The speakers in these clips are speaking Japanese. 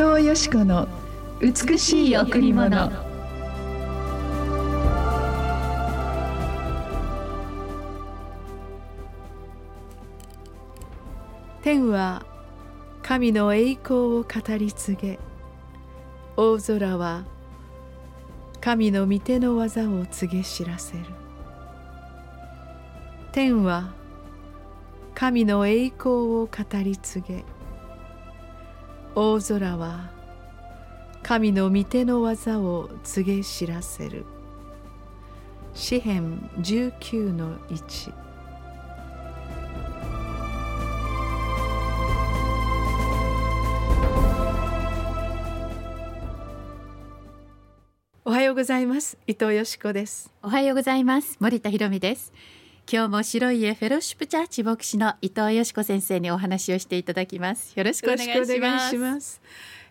藤よし子の美しい贈り物。天は神の栄光を語り継げ。大空は神の御手の技を告げ知らせる。天は神の栄光を語り継げ。大空は神の御手の技を告げ知らせる。詩編19の1おはようございます。伊藤よしこです。おはようございます。森田博美です。今日も白い家フェロシップチャーチ牧師の伊藤よしこ先生にお話をしていただきます。よろしくお願いします。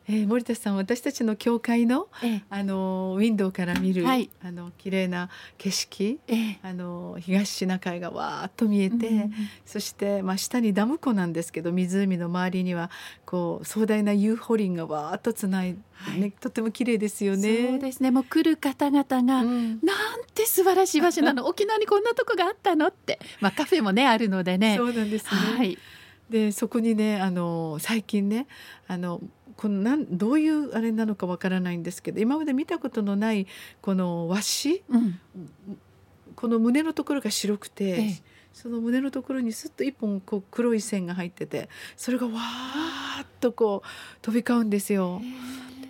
えー、森田さん私たちの教会の、ええ、あのウィンドウから見る、はい、あの綺麗な景色、え、あの東シナ海がわーっと見えて、うんうん、そしてまあ下にダム湖なんですけど湖の周りにはこう壮大な遊歩林がわーっとつないで、ね、はい、とても綺麗ですよね。そうですね。もう来る方々が、うん、なんて素晴らしい場所なの 沖縄にこんなとこがあったのって、まあ、カフェもねあるのでね。そうなんですね、はい。でそこにねあの最近ねあのこのなんどういうあれなのかわからないんですけど今まで見たことのないこの和紙、うん、この胸のところが白くて、ええ、その胸のところにすっと一本こう黒い線が入っててそれがわーっとこう飛び交うんですよ。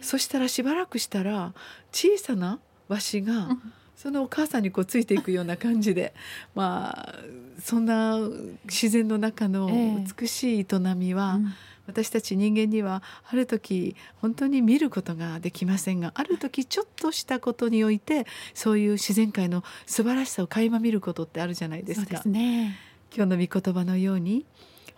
そしたらしばらくしたら小さな和紙が、うん、そのお母さんにこうついていくような感じで まあそんな自然の中の美しい営みは、ええうん私たち人間にはある時本当に見ることができませんがある時ちょっとしたことにおいてそういう自然界の素晴らしさを垣間見ることってあるじゃないですか。すね、今日の御言葉のように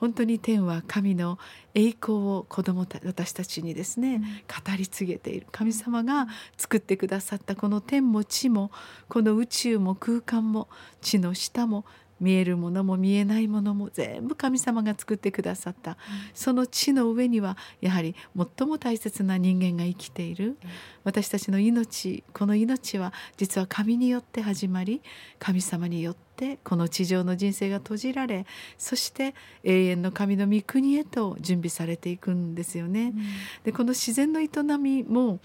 本当に天は神の栄光を子供た私たちにですね、語り継げている。神様が作ってくださったこの天も地もこの宇宙も空間も地の下も見えるものも見えないものも全部神様が作ってくださった、うん、その地の上にはやはり最も大切な人間が生きている、うん、私たちの命この命は実は神によって始まり神様によってこの地上の人生が閉じられそして永遠の神の御国へと準備されていくんですよね。うん、でこの自然の営みも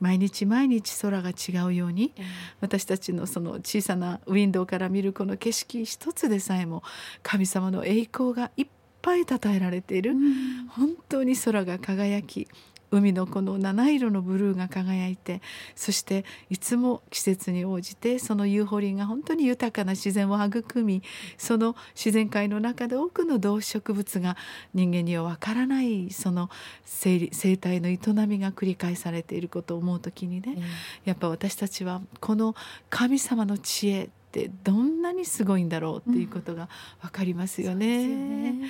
毎日毎日空が違うように、私たちのその小さなウィンドウから見るこの景色一つでさえも神様の栄光がいっぱい称えられている、うん、本当に空が輝き海のこの七色のブルーが輝いてそしていつも季節に応じてそのユーフォリンが本当に豊かな自然を育みその自然界の中で多くの動植物が人間にはわからないその生生態の営みが繰り返されていることを思う時にね、うん、やっぱ私たちはこの神様の知恵ってどんなにすごいんだろうっていうことが分かりますよね。うん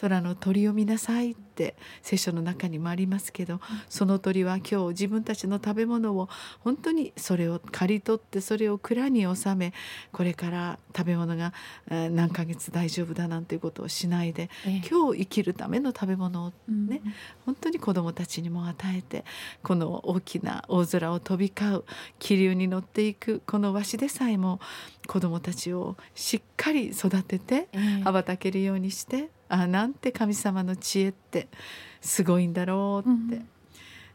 空の鳥を見なさいって聖書の中にもありますけどその鳥は今日自分たちの食べ物を本当にそれを刈り取ってそれを蔵に収めこれから食べ物が何ヶ月大丈夫だなんていうことをしないで、今日生きるための食べ物をね、本当に子どもたちにも与えてこの大きな大空を飛び交う気流に乗っていくこのわしでさえも子どもたちをしっかり育てて羽ばたけるようにしてあなんて神様の知恵ってすごいんだろうって。うん、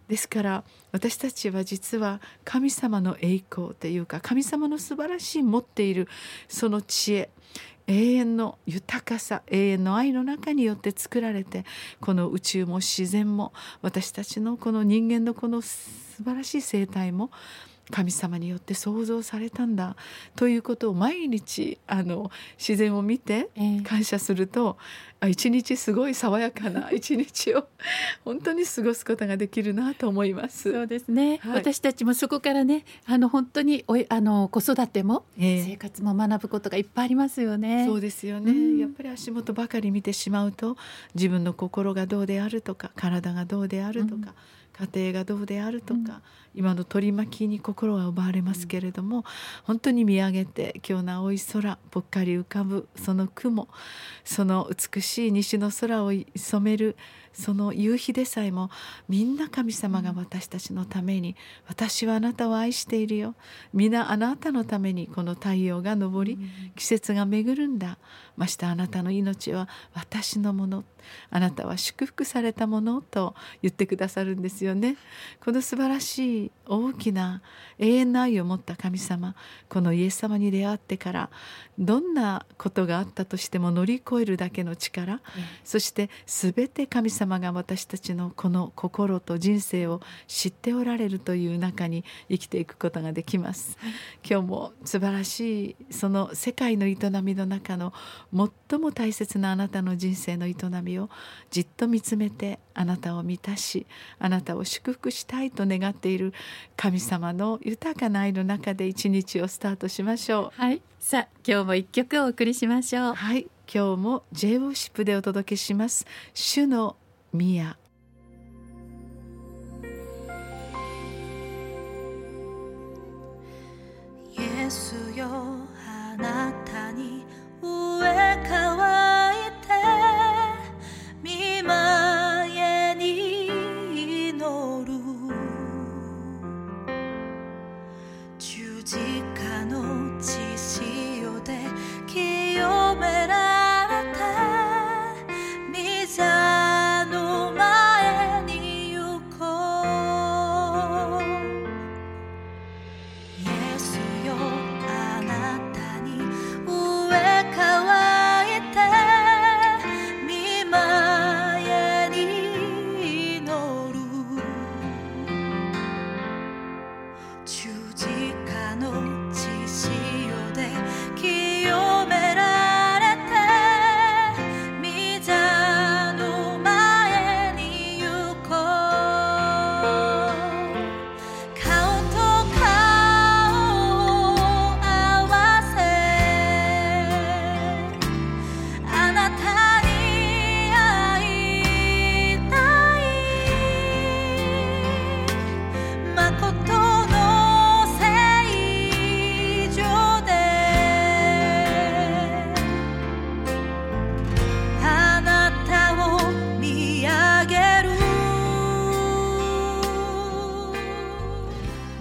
ですから私たちは実は神様の栄光というか神様の素晴らしい持っているその知恵永遠の豊かさ永遠の愛の中によって作られてこの宇宙も自然も私たちのこの人間のこの素晴らしい生態も神様によって創造されたんだ。ということを毎日あの自然を見て感謝すると、えー、一日すごい爽やかな 一日を本当に過ごすことができるなと思います。そうですね、はい、私たちもそこからねあの本当におあの子育ても、えー、生活も学ぶことがいっぱいありますよね。そうですよね、うん、やっぱり足元ばかり見てしまうと自分の心がどうであるとか体がどうであるとか、うん。家庭がどうであるとか、うん、今の取り巻きに心が奪われますけれども、本当に見上げて今日の青い空ぽっかり浮かぶその雲その美しい西の空を染めるその夕日でさえもみんな神様が私たちのために「私はあなたを愛しているよ」皆あなたのためにこの太陽が昇り季節が巡るんだ。ましてあなたの命は私のもの。あなたは祝福されたものと言ってくださるんですよね。この素晴らしい大きな永遠の愛を持った神様このイエス様に出会ってからどんなことがあったとしても乗り越えるだけの力、うん、そして全て神様が私たちのこの心と人生を知っておられるという中に生きていくことができます。今日も素晴らしいその世界の営みの中の最も大切なあなたの人生の営みをじっと見つめてあなたを満たしあなたを祝福したいと願っている神様の豊かな愛の中で一日をスタートしましょう。はい、さあ今日も一曲お送りしましょう。はい、今日も J ウォシップでお届けします。主の宮イエスよあなた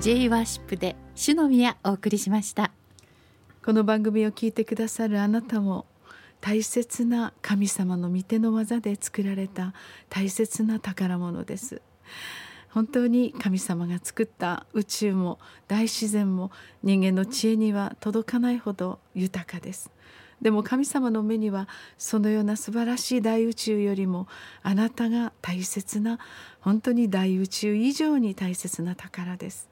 J ワーシップで主の宮お送りしました。この番組を聞いてくださるあなたも大切な神様の御手の技で作られた大切な宝物です。本当に神様が作った宇宙も大自然も人間の知恵には届かないほど豊かです。でも神様の目にはそのような素晴らしい大宇宙よりもあなたが大切な本当に大宇宙以上に大切な宝です。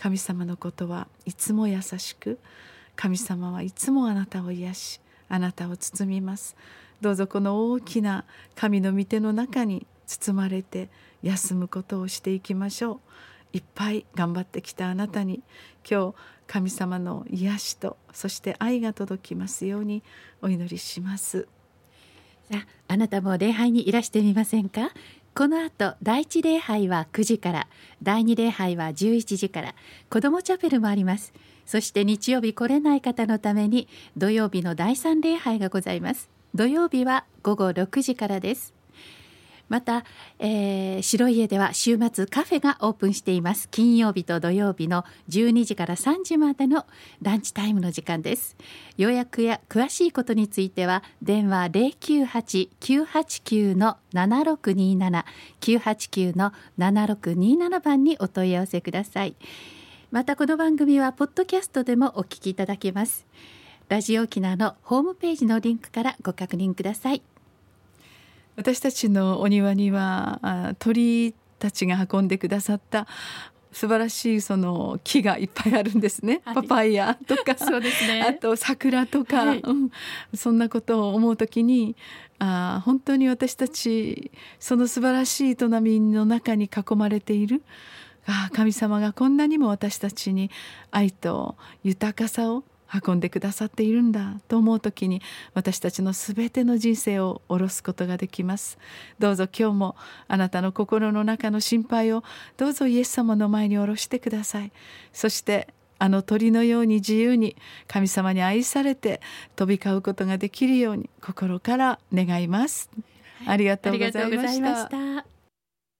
神様のことはいつも優しく神様はいつもあなたを癒しあなたを包みます。どうぞこの大きな神の御手の中に包まれて休むことをしていきましょう。いっぱい頑張ってきたあなたに今日神様の癒しとそして愛が届きますようにお祈りします。さああなたも礼拝にいらしてみませんか？この後第一礼拝は9時から第二礼拝は11時から子どもチャペルもあります。そして日曜日来れない方のために土曜日の第三礼拝がございます。土曜日は午後6時からです。また、えー白い家では週末カフェがオープンしています。金曜日と土曜日の12時から3時までのランチタイムの時間です。予約や詳しいことについては電話098-989の7627 989の7627番にお問い合わせください。またこの番組はポッドキャストでもお聞きいただけます。ラジオ沖縄のホームページのリンクからご確認ください。私たちのお庭にはあ鳥たちが運んでくださった素晴らしいその木がいっぱいあるんですね、はい。パパイヤとかそうですね。あと桜とか、はい。うん、そんなことを思うときにあ本当に私たちその素晴らしい営みの中に囲まれているあ神様がこんなにも私たちに愛と豊かさを運んでくださっているんだと思う時に私たちのすべての人生を下ろすことができます。どうぞ今日もあなたの心の中の心配をどうぞイエス様の前に下ろしてください。そしてあの鳥のように自由に神様に愛されて飛び交うことができるように心から願います。ありがとうございました。た